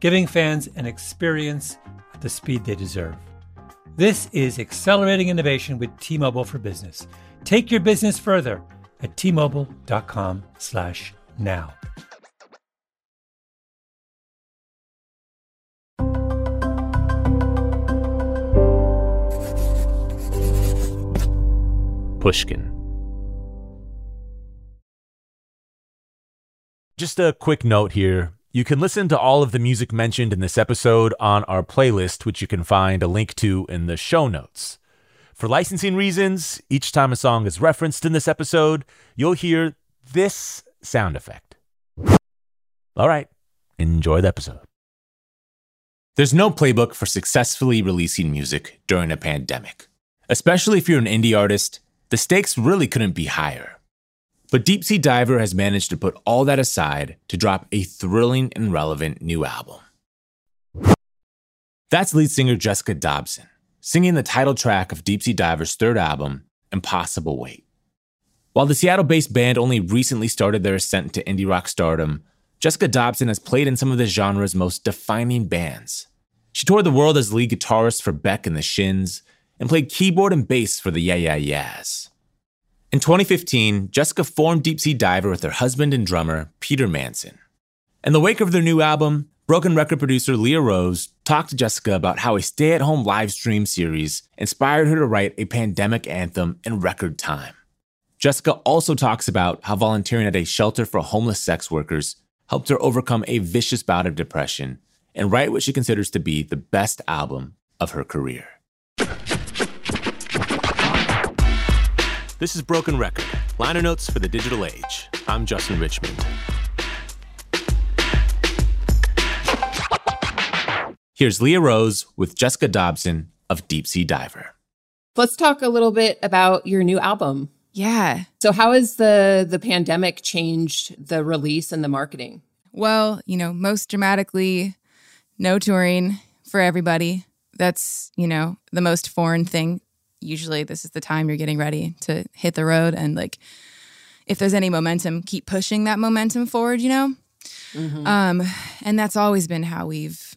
giving fans an experience at the speed they deserve. This is accelerating innovation with T-Mobile for Business. Take your business further at t-mobile.com/now. Pushkin. Just a quick note here you can listen to all of the music mentioned in this episode on our playlist, which you can find a link to in the show notes. For licensing reasons, each time a song is referenced in this episode, you'll hear this sound effect. All right, enjoy the episode. There's no playbook for successfully releasing music during a pandemic. Especially if you're an indie artist, the stakes really couldn't be higher. But Deep Sea Diver has managed to put all that aside to drop a thrilling and relevant new album. That's lead singer Jessica Dobson, singing the title track of Deep Sea Diver's third album, Impossible Weight. While the Seattle based band only recently started their ascent to indie rock stardom, Jessica Dobson has played in some of the genre's most defining bands. She toured the world as lead guitarist for Beck and the Shins, and played keyboard and bass for the Yeah Yeah Yeahs. In 2015, Jessica formed Deep Sea Diver with her husband and drummer, Peter Mansen. In the wake of their new album, Broken record producer Leah Rose talked to Jessica about how a stay at home live stream series inspired her to write a pandemic anthem in record time. Jessica also talks about how volunteering at a shelter for homeless sex workers helped her overcome a vicious bout of depression and write what she considers to be the best album of her career. This is Broken Record, liner notes for the digital age. I'm Justin Richmond. Here's Leah Rose with Jessica Dobson of Deep Sea Diver. Let's talk a little bit about your new album. Yeah. So how has the the pandemic changed the release and the marketing? Well, you know, most dramatically no touring for everybody. That's, you know, the most foreign thing usually this is the time you're getting ready to hit the road and like if there's any momentum keep pushing that momentum forward you know mm-hmm. um and that's always been how we've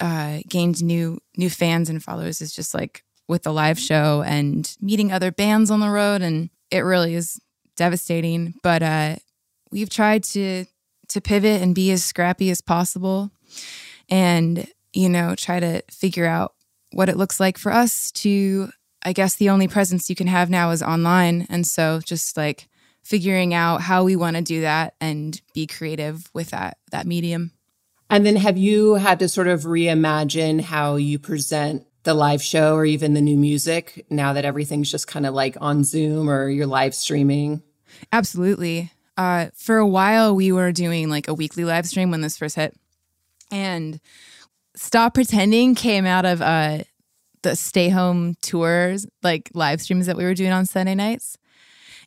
uh gained new new fans and followers is just like with the live show and meeting other bands on the road and it really is devastating but uh we've tried to to pivot and be as scrappy as possible and you know try to figure out what it looks like for us to I guess the only presence you can have now is online. And so just like figuring out how we want to do that and be creative with that that medium. And then have you had to sort of reimagine how you present the live show or even the new music now that everything's just kind of like on Zoom or you're live streaming? Absolutely. Uh, for a while, we were doing like a weekly live stream when this first hit. And Stop Pretending came out of uh, the stay home tours, like live streams that we were doing on Sunday nights.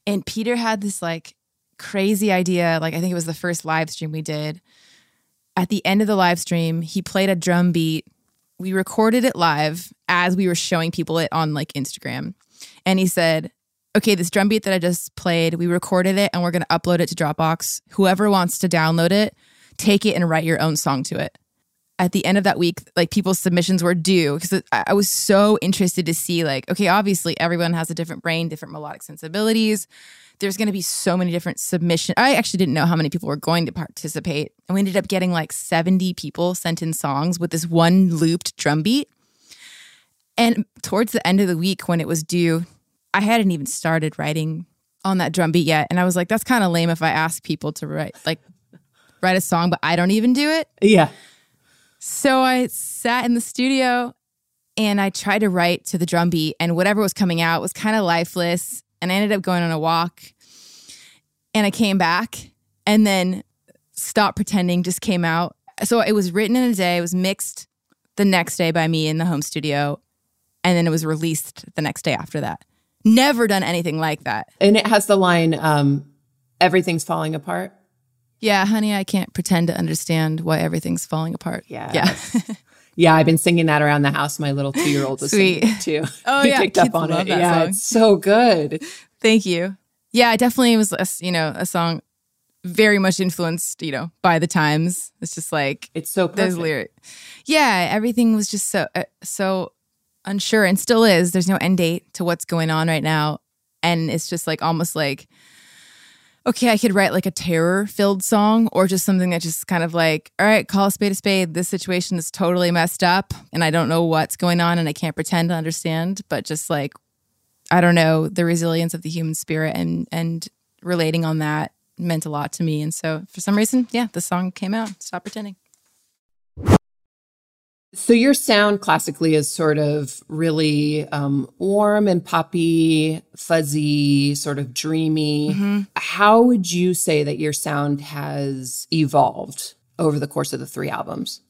And Peter had this like crazy idea. Like, I think it was the first live stream we did. At the end of the live stream, he played a drum beat. We recorded it live as we were showing people it on like Instagram. And he said, Okay, this drum beat that I just played, we recorded it and we're going to upload it to Dropbox. Whoever wants to download it, take it and write your own song to it at the end of that week, like people's submissions were due because I was so interested to see, like, okay, obviously everyone has a different brain, different melodic sensibilities. There's going to be so many different submissions. I actually didn't know how many people were going to participate. And we ended up getting like 70 people sent in songs with this one looped drum beat. And towards the end of the week, when it was due, I hadn't even started writing on that drum beat yet. And I was like, that's kind of lame if I ask people to write, like, write a song, but I don't even do it. Yeah. So I sat in the studio and I tried to write to the drum beat, and whatever was coming out was kind of lifeless. And I ended up going on a walk and I came back and then Stop Pretending just came out. So it was written in a day, it was mixed the next day by me in the home studio, and then it was released the next day after that. Never done anything like that. And it has the line, um, everything's falling apart. Yeah, honey, I can't pretend to understand why everything's falling apart. Yeah. Yeah. Yeah, I've been singing that around the house. My little two year old was Sweet. singing it too. Oh, he yeah, picked up kids on love it. that Yeah, song. it's so good. Thank you. Yeah, it definitely was, a you know, a song very much influenced, you know, by the times. It's just like It's so those perfect. lyrics. Yeah, everything was just so uh, so unsure and still is. There's no end date to what's going on right now, and it's just like almost like okay, I could write like a terror filled song or just something that just kind of like, all right, call a spade a spade. This situation is totally messed up and I don't know what's going on and I can't pretend to understand, but just like I don't know, the resilience of the human spirit and and relating on that meant a lot to me. And so for some reason, yeah, the song came out. Stop pretending. So your sound classically is sort of really um, warm and poppy, fuzzy, sort of dreamy. How would you say that your sound has evolved over the course of the three albums?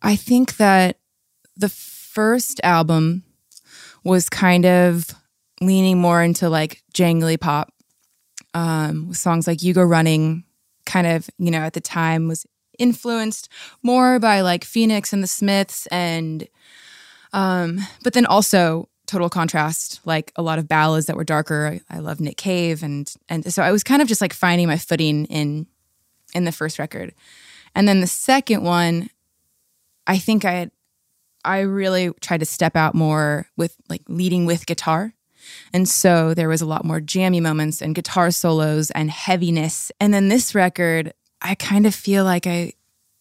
I think that the first album was kind of leaning more into like jangly pop um, with songs like You Go Running, kind of, you know, at the time was influenced more by like Phoenix and the Smiths and um but then also total contrast like a lot of ballads that were darker. I, I love Nick Cave and and so I was kind of just like finding my footing in in the first record. And then the second one I think I had I really tried to step out more with like leading with guitar. And so there was a lot more jammy moments and guitar solos and heaviness. And then this record, I kind of feel like I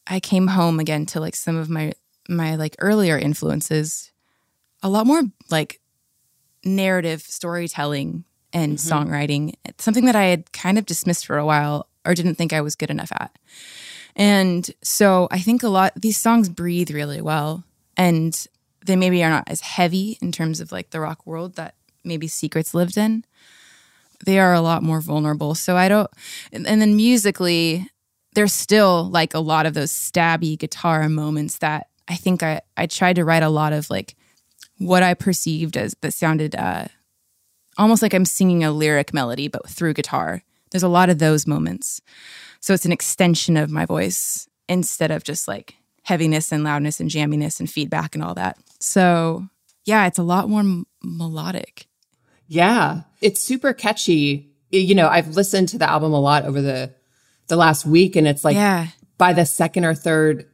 I came home again to like some of my my like earlier influences. A lot more like narrative storytelling and mm-hmm. songwriting. Something that I had kind of dismissed for a while or didn't think I was good enough at. And so I think a lot these songs breathe really well and they maybe are not as heavy in terms of like the rock world that maybe Secrets lived in. They are a lot more vulnerable. So I don't and, and then musically there's still like a lot of those stabby guitar moments that I think I I tried to write a lot of like what I perceived as that sounded uh almost like I'm singing a lyric melody but through guitar. There's a lot of those moments. So it's an extension of my voice instead of just like heaviness and loudness and jamminess and feedback and all that. So yeah, it's a lot more m- melodic. Yeah, it's super catchy. You know, I've listened to the album a lot over the the last week, and it's like yeah. by the second or third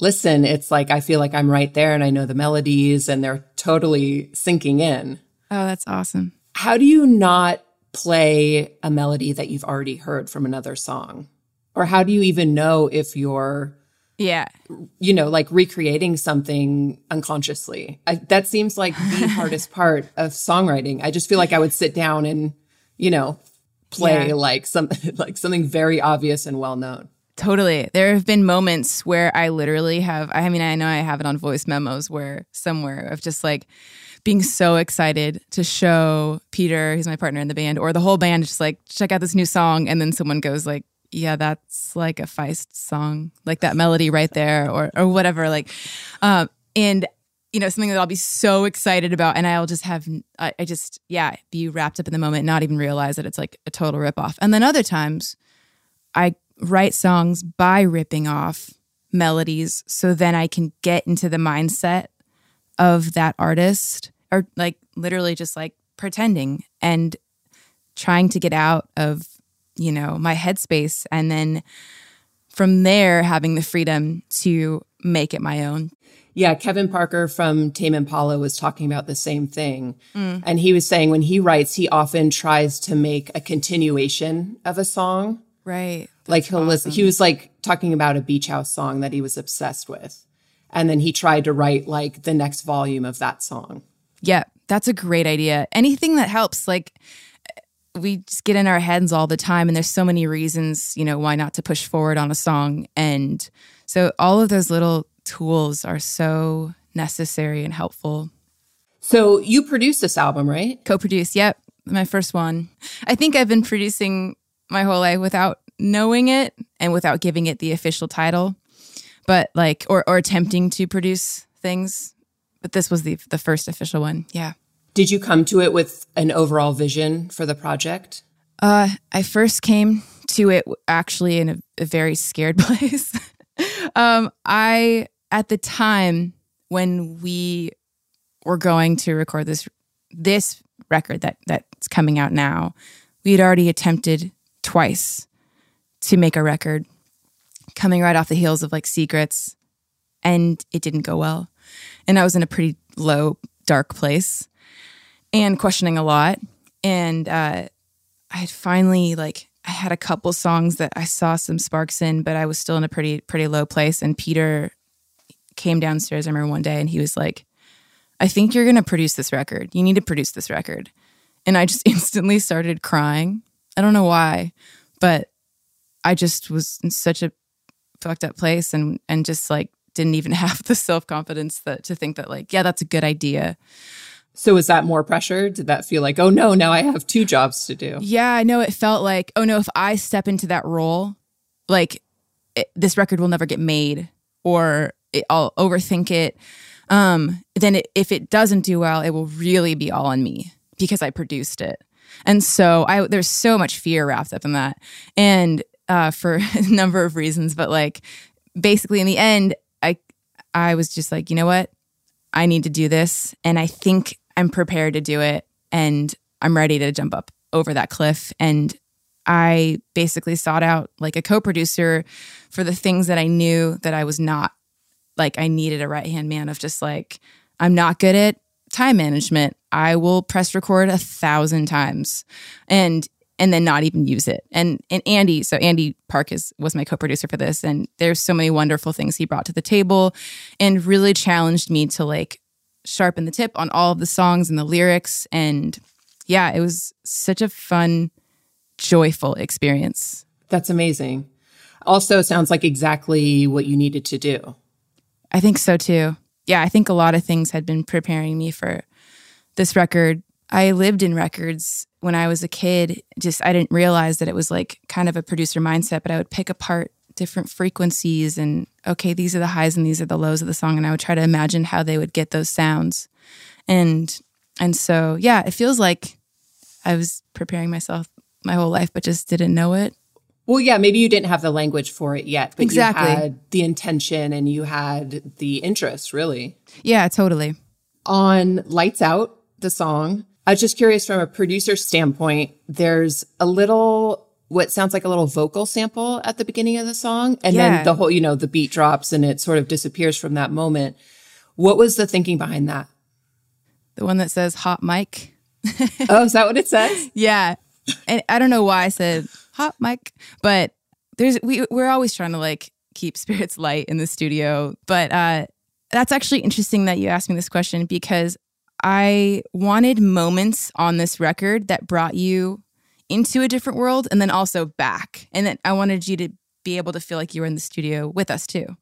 listen, it's like I feel like I'm right there, and I know the melodies, and they're totally sinking in. Oh, that's awesome. How do you not play a melody that you've already heard from another song, or how do you even know if you're Yeah. you know, like recreating something unconsciously. I, that seems like the hardest part of songwriting. I just feel like I would sit down and, you know, play Yeah. like something like something very obvious and well known. Totally. There have been moments where I literally have, I mean, I know I have it on voice memos where somewhere of just like being so excited to show Peter, who's my partner in the band, or the whole band, just like, check out this new song. And then someone goes like, yeah, that's like a Feist song, like that melody right there, or or whatever. Like, um, and you know, something that I'll be so excited about, and I'll just have, I, I just, yeah, be wrapped up in the moment, not even realize that it's like a total rip off. And then other times, I write songs by ripping off melodies, so then I can get into the mindset of that artist, or like literally just like pretending and trying to get out of you know my headspace and then from there having the freedom to make it my own yeah kevin parker from tame impala was talking about the same thing. Mm. and he was saying when he writes he often tries to make a continuation of a song. Right. That's like he'll awesome. listen he was like talking about a beach house song that he was obsessed with. And then he tried to write like the next volume of that song. Yeah that's a great idea. Anything that helps like we just get in our heads all the time and there's so many reasons you know why not to push forward on a song. And so all of those little tools are so necessary and helpful so you produced this album right co-produced yep my first one i think i've been producing my whole life without knowing it and without giving it the official title but like or or attempting to produce things but this was the the first official one yeah did you come to it with an overall vision for the project? Uh, I first came to it actually in a, a very scared place. um, I, at the time when we were going to record this, this record that that's coming out now, we had already attempted twice to make a record coming right off the heels of like secrets and it didn't go well and i was in a pretty low dark place and questioning a lot. And uh, I had finally like I had a couple songs that I saw some sparks in, but I was still in a pretty pretty low place. And Peter came downstairs. I remember one day, and he was like, "I think you're going to produce this record. You need to produce this record." And I just instantly started crying. I don't know why, but I just was in such a fucked up place, and and just like didn't even have the self confidence that to think that like, yeah, that's a good idea. So was that more pressure? Did that feel like, oh no, now I have two jobs to do? Yeah, I know it felt like, oh no, if I step into that role, like it, this record will never get made or it, I'll overthink it. Um, then it, if it doesn't do well, it will really be all on me because I produced it. And so I there's so much fear wrapped up in that. And uh, for a number of reasons, but like basically in the end, I I was just like, you know what? I need to do this. And I think I'm prepared to do it and I'm ready to jump up over that cliff. And I basically sought out like a co producer for the things that I knew that I was not like, I needed a right hand man of just like, I'm not good at time management. I will press record a thousand times and and then not even use it. And and Andy, so Andy Park is was my co-producer for this and there's so many wonderful things he brought to the table and really challenged me to like sharpen the tip on all of the songs and the lyrics. And yeah, it was such a fun, joyful experience. That's amazing. Also, sounds like exactly what you needed to do. I think so too. Yeah, I think a lot of things had been preparing me for this record. I lived in records when I was a kid. Just I didn't realize that it was like kind of a producer mindset, but I would pick apart different frequencies and okay, these are the highs and these are the lows of the song and I would try to imagine how they would get those sounds. And and so yeah, it feels like I was preparing myself my whole life but just didn't know it. Well, yeah, maybe you didn't have the language for it yet, but exactly. you had the intention and you had the interest, really. Yeah, totally. On Lights Out, the song, I was just curious from a producer standpoint, there's a little what sounds like a little vocal sample at the beginning of the song. And yeah. then the whole, you know, the beat drops and it sort of disappears from that moment. What was the thinking behind that? The one that says hot mic. oh, is that what it says? yeah. And I don't know why I said hot mic, but there's we we're always trying to like keep spirits light in the studio. But uh that's actually interesting that you asked me this question because I wanted moments on this record that brought you into a different world and then also back. And then I wanted you to be able to feel like you were in the studio with us too.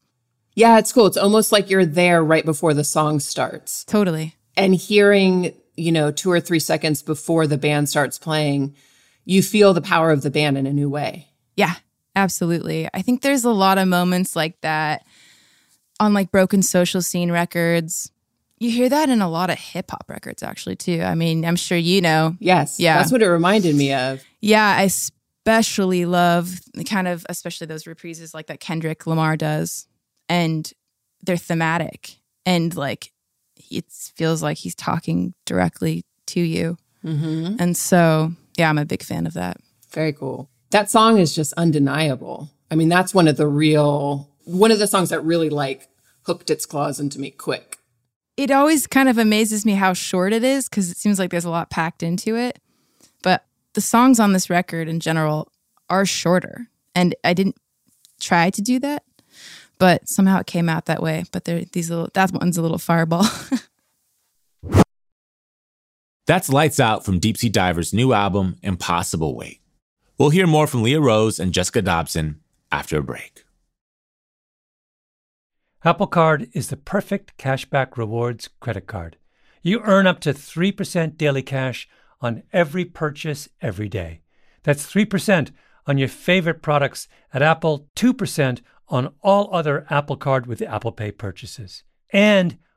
Yeah, it's cool. It's almost like you're there right before the song starts. Totally. And hearing, you know, two or three seconds before the band starts playing, you feel the power of the band in a new way. Yeah, Absolutely. I think there's a lot of moments like that on like Broken Social Scene records. You hear that in a lot of hip hop records, actually, too. I mean, I'm sure you know. Yes. Yeah. That's what it reminded me of. Yeah, I especially love the kind of, especially those reprises like that Kendrick Lamar does. And they're thematic. And like, it feels like he's talking directly to you. Mm-hmm. And so, yeah, I'm a big fan of that. Very cool. That song is just undeniable. I mean, that's one of the real, one of the songs that really like hooked its claws into me quick. It always kind of amazes me how short it is because it seems like there's a lot packed into it. But the songs on this record in general are shorter. And I didn't try to do that, but somehow it came out that way. But there, these little, that one's a little fireball. That's Lights Out from Deep Sea Divers' new album, Impossible Weight. We'll hear more from Leah Rose and Jessica Dobson after a break. Apple Card is the perfect cashback rewards credit card. You earn up to 3% daily cash on every purchase every day. That's 3% on your favorite products at Apple, 2% on all other Apple Card with Apple Pay purchases, and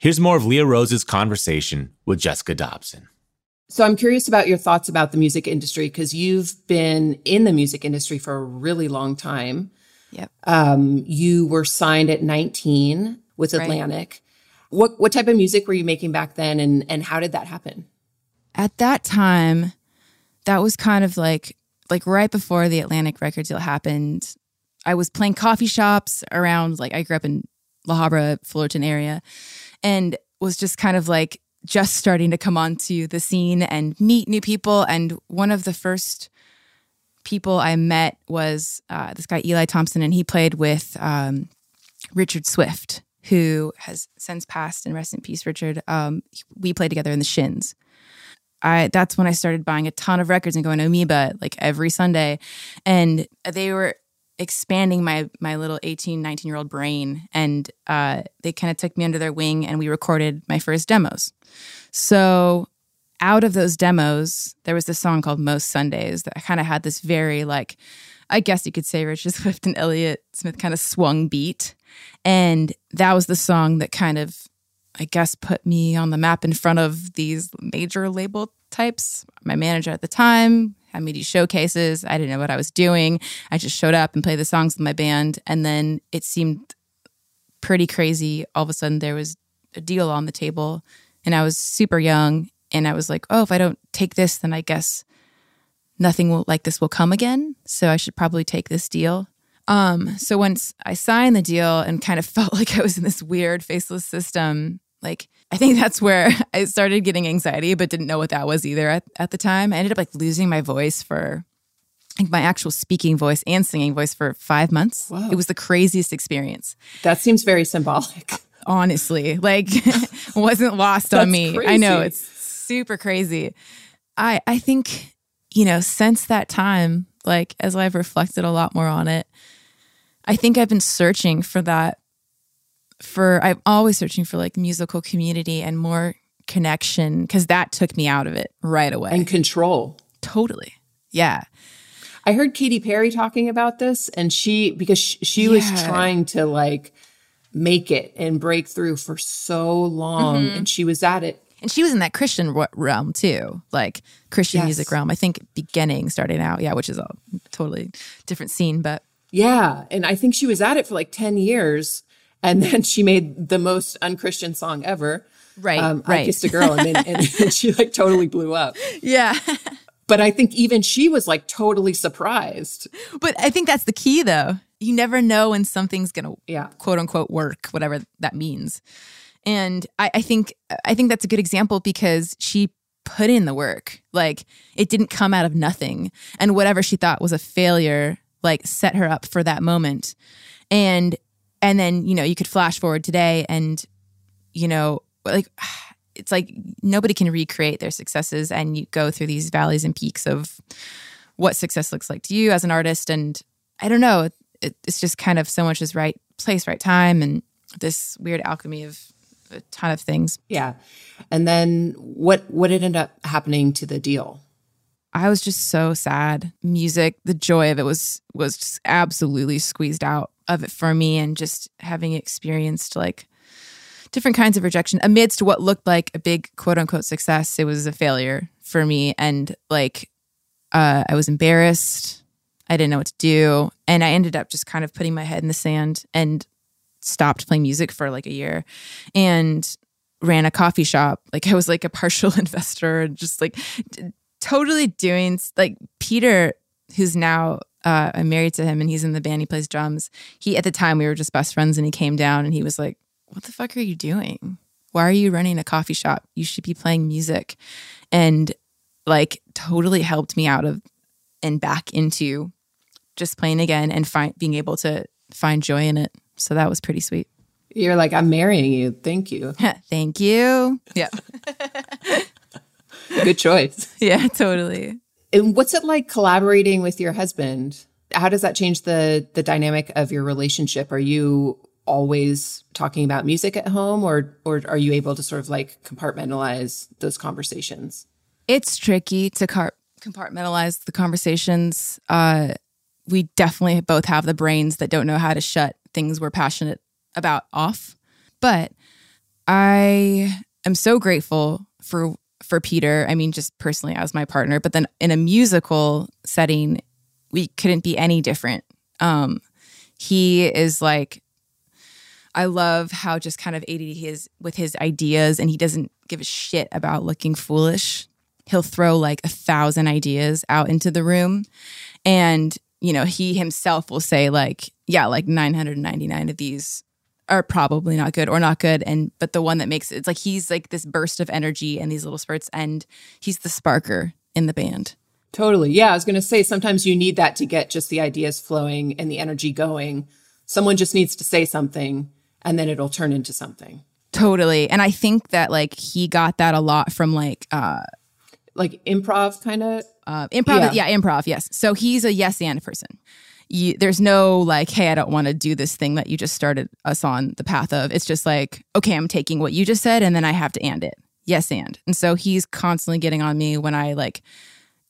Here's more of Leah Rose's conversation with Jessica Dobson. So I'm curious about your thoughts about the music industry because you've been in the music industry for a really long time. Yep. Um, you were signed at 19 with Right. Atlantic. What what type of music were you making back then, and and how did that happen? At that time, that was kind of like like right before the Atlantic record deal happened. I was playing coffee shops around like I grew up in La Habra, Fullerton area, and was just kind of like just starting to come onto the scene and meet new people. And one of the first people I met was uh, this guy Eli Thompson, and he played with um, Richard Swift, who has since passed. And rest in peace, Richard. Um, we played together in the Shins. I that's when I started buying a ton of records and going to Amoeba like every Sunday, and they were expanding my my little 18 19 year old brain. And uh, they kind of took me under their wing and we recorded my first demos. So out of those demos there was this song called most sundays that kind of had this very like i guess you could say richard swift and elliott smith kind of swung beat. And that was the song that kind of I guess, put me on the map in front of these major label types. My manager at the time had me do showcases. I didn't know what I was doing. I just showed up and played the songs with my band. And then it seemed pretty crazy. All of a sudden, there was a deal on the table, and I was super young. And I was like, oh, if I don't take this, then I guess nothing will like this will come again. So I should probably take this deal. Um, so once I signed the deal and kind of felt like I was in this weird faceless system, like I think that's where I started getting anxiety, but didn't know what that was either at, at the time. I ended up like losing my voice for like my actual speaking voice and singing voice for five months. Whoa. It was the craziest experience. That seems very symbolic. Honestly, like wasn't lost on me. I know it's super crazy. I I think you know since that time, like as I've reflected a lot more on it, I think I've been searching for that. For I'm always searching for like musical community and more connection because that took me out of it right away. and control. totally, yeah. I heard Katy Perry talking about this, and she because she, she was trying to like make it and break through for so long, Mm-hmm. and she was at it. And she was in that Christian realm too, like Christian Yes. music realm. I think beginning, starting out, yeah, which is a totally different scene. But Yeah, and I think she was at it for like ten years, and then she made the most unchristian song ever. Right, um, I kissed a girl, and then and she like totally blew up. yeah, But I think even she was like totally surprised. but I think that's the key, though. You never know when something's gonna, Yeah. quote unquote, work, whatever that means. And I, I think I think that's a good example because she put in the work. Like it didn't come out of nothing, and whatever she thought was a failure, like set her up for that moment. And and then you know you could flash forward today, and you know like it's like nobody can recreate their successes, and you go through these valleys and peaks of what success looks like to you as an artist. And I don't know, it, it's just kind of so much is right place, right time, and this weird alchemy of a ton of things. Yeah, and then what? What ended up happening to the deal? I was just so sad. Music, the joy of it was was just absolutely squeezed out of it for me, and just having experienced like different kinds of rejection amidst what looked like a big quote unquote success, it was a failure for me, and like uh, I was embarrassed. I didn't know what to do, and I ended up just kind of putting my head in the sand and stopped playing music for like a year, and ran a coffee shop. Like I was like a partial investor, and just like d- totally doing like Peter, who's now uh, I'm married to him and he's in the band. He plays drums. He at the time we were just best friends, and he came down and he was like, "What the fuck are you doing? Why are you running a coffee shop? You should be playing music." And like totally helped me out of and back into just playing again and find being able to find joy in it. So that was pretty sweet. You're like, I'm marrying you. Thank you. Thank you. Yeah. Good choice. Yeah, totally. And what's it like collaborating with your husband? How does that change the the dynamic of your relationship? Are you always talking about music at home or or are you able to sort of like compartmentalize those conversations? It's tricky to car- compartmentalize the conversations. Uh, we definitely both have the brains that don't know how to shut things we're passionate about off. But I am so grateful for for Peter. I mean, just personally as my partner, but then in a musical setting, we couldn't be any different. Um, he is like I love how just kind of ADD he is with his ideas, and he doesn't give a shit about looking foolish. He'll throw like a thousand ideas out into the room, and you know he himself will say like, yeah, like nine hundred ninety nine of these are probably not good or not good, and but the one that makes it, it's like he's like this burst of energy and these little spurts, and he's the sparker in the band. Totally. Yeah, I was going to say sometimes you need that to get just the ideas flowing and the energy going. Someone just needs to say something and then it'll turn into something. Totally, and I think that like he got that a lot from like uh Like improv kind of. Uh, improv, Yeah. yeah. improv, yes. So he's a yes and person. You, there's no like, hey, I don't want to do this thing that you just started us on the path of. It's just like, okay, I'm taking what you just said and then I have to and it. Yes and. And so he's constantly getting on me when I like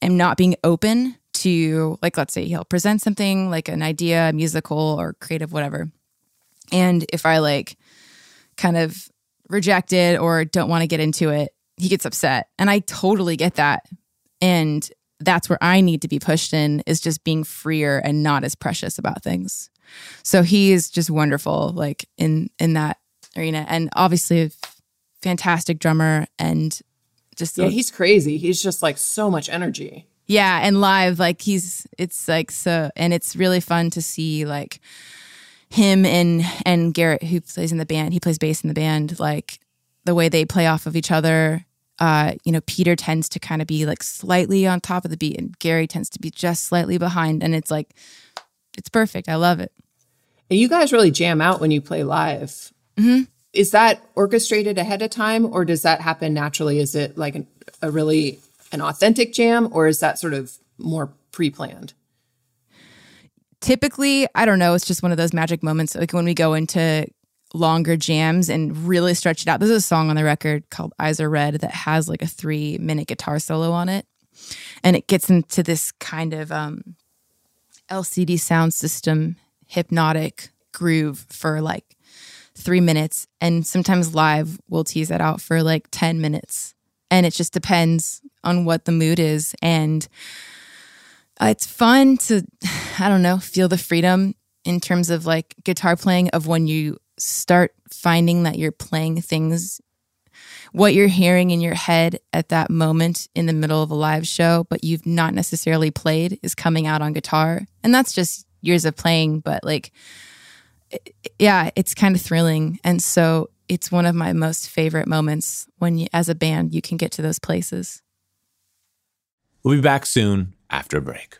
am not being open to like, let's say he'll present something like an idea, musical or creative, whatever. And if I like kind of rejected or don't want to get into it, he gets upset. And I totally get that. And that's where I need to be pushed in is just being freer and not as precious about things. So he is just wonderful, like in in that arena, and obviously a fantastic drummer and just yeah, he's crazy. He's just like so much energy. Yeah, and live, like he's it's like so, and it's really fun to see like him and and Garrett who plays in the band. He plays bass in the band, like the way they play off of each other uh, you know, Peter tends to kind of be like slightly on top of the beat and Gary tends to be just slightly behind. And it's like, it's perfect. I love it. And you guys really jam out when you play live. Mm-hmm. Is that orchestrated ahead of time or does that happen naturally? Is it like an, a really an authentic jam or is that sort of more pre planned? Typically, I don't know. It's just one of those magic moments. Like when we go into longer jams and really stretch it out. There's a song on the record called Eyes Are Red that has like a three minute guitar solo on it. And it gets into this kind of um, LCD Soundsystem hypnotic groove for like three minutes. And sometimes live we'll tease that out for like 10 minutes. And it just depends on what the mood is. And uh, it's fun to, I don't know, feel the freedom in terms of like guitar playing of when you start finding that you're playing things what you're hearing in your head at that moment in the middle of a live show, but you've not necessarily played is coming out on guitar. And that's just years of playing, but like, yeah, it's kind of thrilling. And so it's one of my most favorite moments when you, as a band, you can get to those places. We'll be back soon after a break.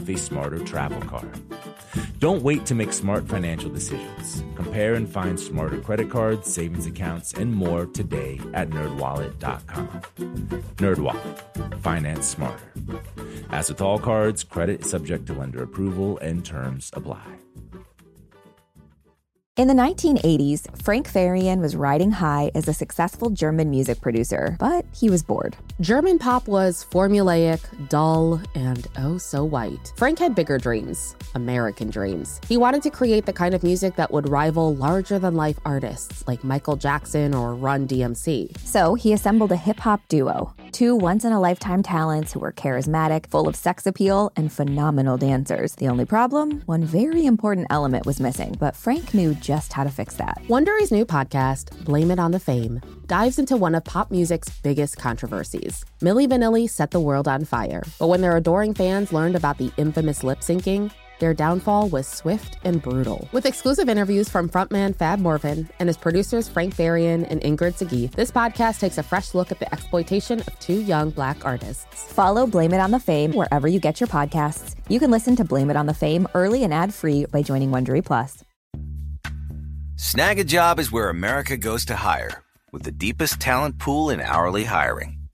with a smarter travel card. Don't wait to make smart financial decisions. Compare and find smarter credit cards, savings accounts, and more today at nerdwallet.com. Nerdwallet. Finance smarter. As with all cards, credit is subject to lender approval and terms apply. In the 1980s, Frank Farian was riding high as a successful German music producer, but he was bored. German pop was formulaic, dull, and oh so white. Frank had bigger dreams, American dreams. He wanted to create the kind of music that would rival larger than life artists like Michael Jackson or Run DMC. So he assembled a hip hop duo, two once in a lifetime talents who were charismatic, full of sex appeal, and phenomenal dancers. The only problem? One very important element was missing, but Frank knew just how to fix that. Wondery's new podcast, Blame It on the Fame, dives into one of pop music's biggest controversies. Milli Vanilli set the world on fire, but when their adoring fans learned about the infamous lip syncing, their downfall was swift and brutal. With exclusive interviews from frontman Fab Morvan and his producers Frank Farian and Ingrid Seguí, this podcast takes a fresh look at the exploitation of two young black artists. Follow Blame It on the Fame wherever you get your podcasts. You can listen to Blame It on the Fame early and ad-free by joining Wondery Plus. Snag a job is where America goes to hire, with the deepest talent pool in hourly hiring.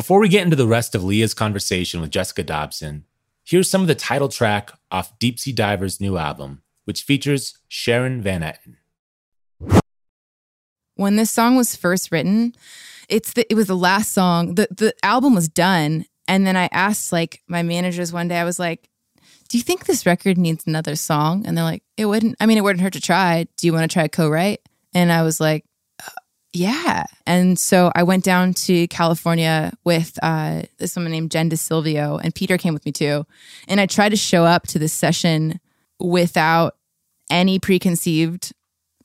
Before we get into the rest of Leah's conversation with Jessica Dobson, here's some of the title track off Deep Sea Diver's new album, which features Sharon Van Etten. When this song was first written, it's the, it was the last song. The the album was done, and then I asked like my managers one day. I was like, "Do you think this record needs another song?" And they're like, "It wouldn't. I mean, it wouldn't hurt to try. Do you want to try co-write?" And I was like, "Yeah." And so I went down to California with uh, this woman named Jen Decilveo, and Peter came with me too. And I tried to show up to this session without any preconceived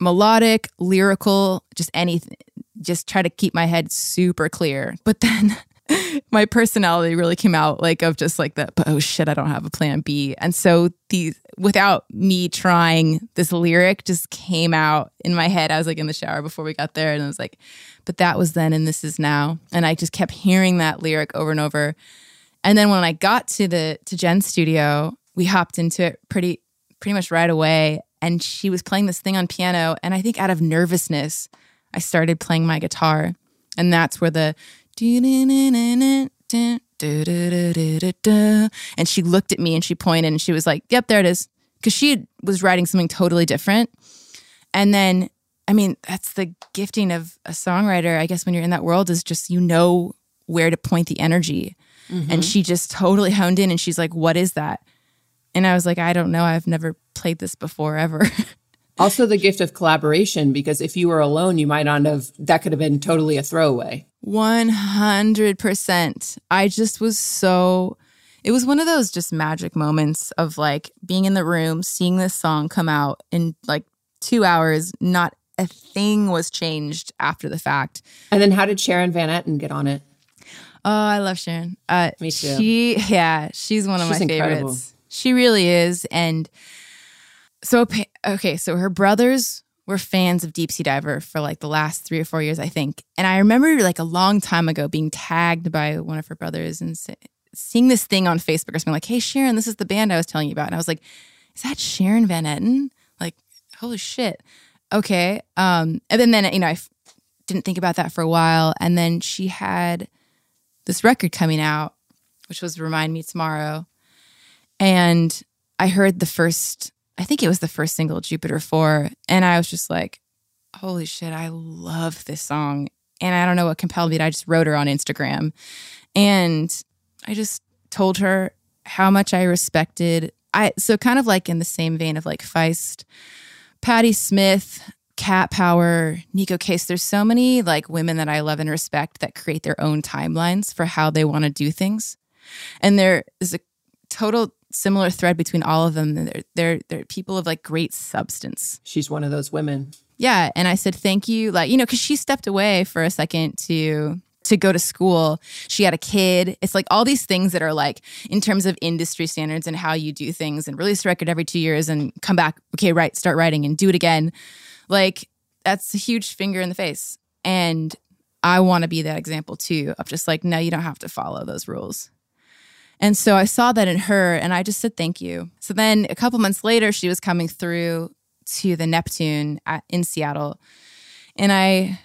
melodic, lyrical, just anything. Just try to keep my head super clear. But then my personality really came out like of just like that, but oh shit, I don't have a plan B. And so these without me trying, this lyric just came out in my head. I was like in the shower before we got there and I was like, but that was then and this is now. And I just kept hearing that lyric over and over. And then when I got to the to Jen's studio, we hopped into it pretty pretty much right away and she was playing this thing on piano and i think out of nervousness i started playing my guitar and that's where the and she looked at me and she pointed and she was like yep there it is because she was writing something totally different and then i mean that's the gifting of a songwriter i guess when you're in that world is just you know where to point the energy mm-hmm. and she just totally honed in and she's like what is that and I was like, I don't know. I've never played this before ever. also, the gift of collaboration, because if you were alone, you might not have, that could have been totally a throwaway. 100%. I just was so, it was one of those just magic moments of like being in the room, seeing this song come out in like two hours, not a thing was changed after the fact. And then how did Sharon Van Etten get on it? Oh, I love Sharon. Uh, Me too. She, yeah, she's one of she's my incredible. favorites. She really is. And so, okay, so her brothers were fans of Deep Sea Diver for like the last three or four years, I think. And I remember like a long time ago being tagged by one of her brothers and seeing this thing on Facebook or something like, hey, Sharon, this is the band I was telling you about. And I was like, is that Sharon Van Etten? Like, holy shit. Okay. Um, and then, then you know, I f- didn't think about that for a while. And then she had this record coming out, which was Remind Me Tomorrow. And I heard the first, I think it was the first single, Jupiter 4. And I was just like, holy shit, I love this song. And I don't know what compelled me. I just wrote her on Instagram. And I just told her how much I respected. I so kind of like in the same vein of like Feist, Patti Smith, Cat Power, Neko Case. There's so many like women that I love and respect that create their own timelines for how they want to do things. And there is a total similar thread between all of them. They're, they're, they're people of like great substance. She's one of those women. Yeah. And I said, thank you. Like, you know, cause she stepped away for a second to, to go to school. She had a kid. It's like all these things that are like in terms of industry standards and how you do things and release a record every two years and come back. Okay, right. Start writing and do it again. Like that's a huge finger in the face. And I want to be that example too of just like, no, you don't have to follow those rules. And so I saw that in her and I just said thank you. So then a couple months later, she was coming through to the Neptune at, in Seattle. And I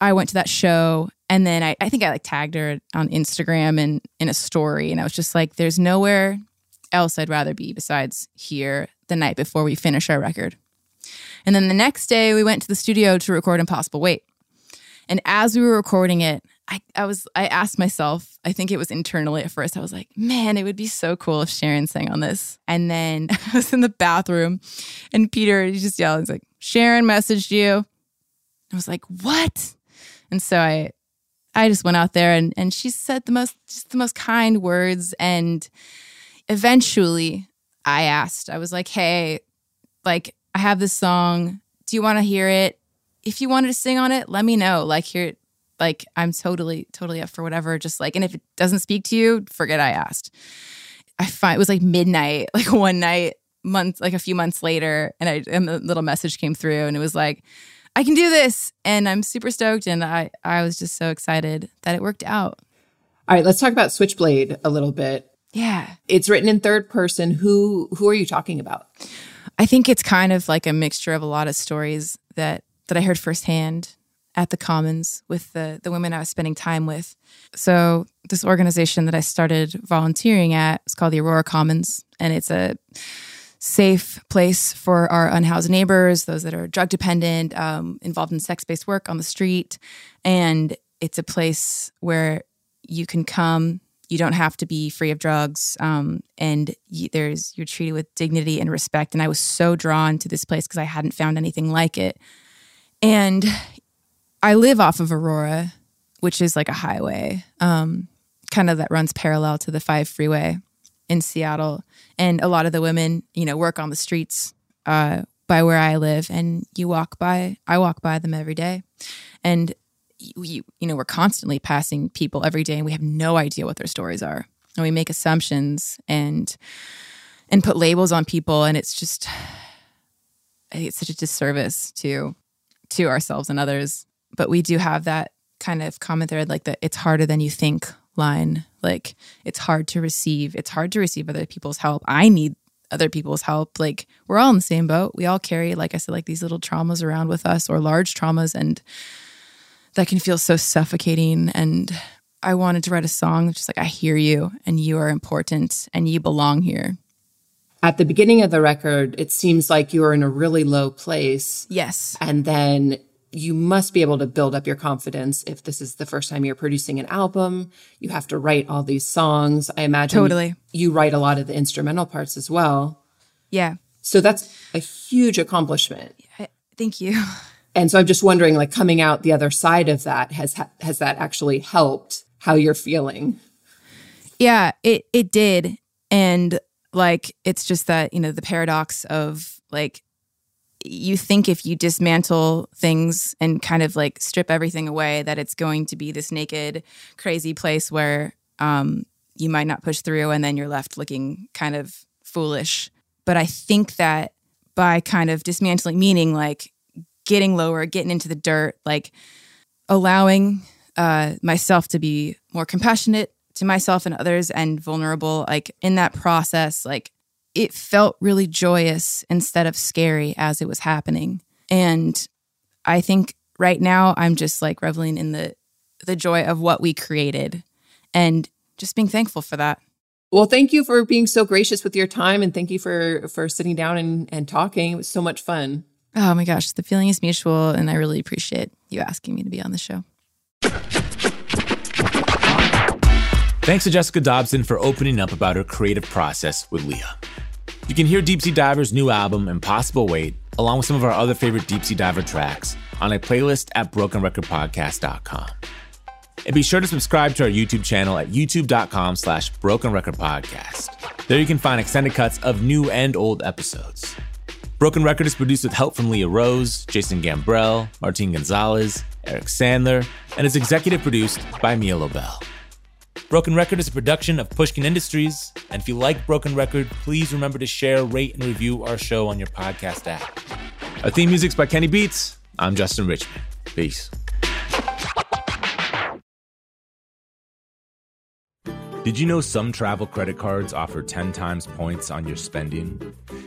I went to that show and then I, I think I like tagged her on Instagram and in a story. And I was just like, there's nowhere else I'd rather be besides here the night before we finish our record. And then the next day we went to the studio to record Impossible Weight. And as we were recording it, I, I was I asked myself, I think it was internally at first, I was like, man, it would be so cool if Sharon sang on this. And then I was in the bathroom and Peter just yelled, he's like, Sharon messaged you. I was like, what? And so I I just went out there and and she said the most just the most kind words. And eventually I asked, I was like, hey, like I have this song. Do you want to hear it? If you wanted to sing on it, let me know. Like here like I'm totally, totally up for whatever. Just like, and if it doesn't speak to you, forget I asked. I find it was like midnight, like one night, months, like a few months later, and I and the little message came through, and it was like, I can do this, and I'm super stoked, and I I was just so excited that it worked out. All right, let's talk about Switchblade a little bit. Yeah, it's written in third person. Who who are you talking about? I think it's kind of like a mixture of a lot of stories that that I heard firsthand at the Commons with the, the women I was spending time with. So, this organization that I started volunteering at is called the Aurora Commons, and it's a safe place for our unhoused neighbors, those that are drug dependent, um, involved in sex based work on the street. And it's a place where you can come. You don't have to be free of drugs, um, and you, there's you're treated with dignity and respect. And I was so drawn to this place because I hadn't found anything like it. And I live off of Aurora, which is like a highway, um, kind of that runs parallel to the five freeway in Seattle, and a lot of the women, you know, work on the streets uh, by where I live, and you walk by. I walk by them every day, and you, you know, we're constantly passing people every day, and we have no idea what their stories are, and we make assumptions and and put labels on people, and it's just it's such a disservice to to ourselves and others. But we do have that kind of common thread, like that it's harder than you think line. Like it's hard to receive. It's hard to receive other people's help. I need other people's help. Like we're all in the same boat. We all carry, like I said, like these little traumas around with us or large traumas and that can feel so suffocating. And I wanted to write a song just like I hear you and you are important and you belong here. At the beginning of the record, it seems like you are in a really low place. Yes. And then you must be able to build up your confidence if this is the first time you're producing an album. You have to write all these songs. I imagine totally. you write a lot of the instrumental parts as well. Yeah. So that's a huge accomplishment. Thank you. And so I'm just wondering like coming out the other side of that has has that actually helped how you're feeling? Yeah, it it did. And like it's just that, you know, the paradox of like you think if you dismantle things and kind of like strip everything away that it's going to be this naked crazy place where um, you might not push through and then you're left looking kind of foolish. But i think that by kind of dismantling meaning like getting lower getting into the dirt like allowing uh, myself to be more compassionate to myself and others and vulnerable like in that process like it felt really joyous instead of scary as it was happening. And I think right now I'm just like reveling in the the joy of what we created and just being thankful for that. Well, thank you for being so gracious with your time and thank you for for sitting down and, and talking. It was so much fun. Oh my gosh, the feeling is mutual and I really appreciate you asking me to be on the show. Thanks to Jessica Dobson for opening up about her creative process with Leah. You can hear Deep Sea Diver's new album, Impossible Weight, along with some of our other favorite Deep Sea Diver tracks on a playlist at brokenrecordpodcast.com. And be sure to subscribe to our YouTube channel at youtube.com slash brokenrecordpodcast. There you can find extended cuts of new and old episodes. Broken Record is produced with help from Leah Rose, Jason Gambrell, Martin Gonzalez, Eric Sandler, and is executive produced by Mia Lobel. Broken Record is a production of Pushkin Industries. And if you like Broken Record, please remember to share, rate, and review our show on your podcast app. Our theme music's by Kenny Beats. I'm Justin Richmond. Peace. Did you know some travel credit cards offer 10 times points on your spending?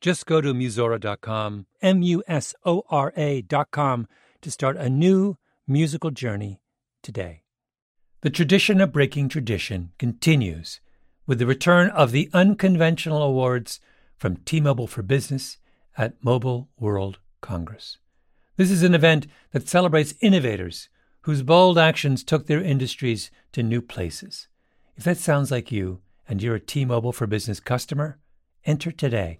Just go to Musora.com, M U S O R A.com, to start a new musical journey today. The tradition of breaking tradition continues with the return of the Unconventional Awards from T Mobile for Business at Mobile World Congress. This is an event that celebrates innovators whose bold actions took their industries to new places. If that sounds like you and you're a T Mobile for Business customer, enter today.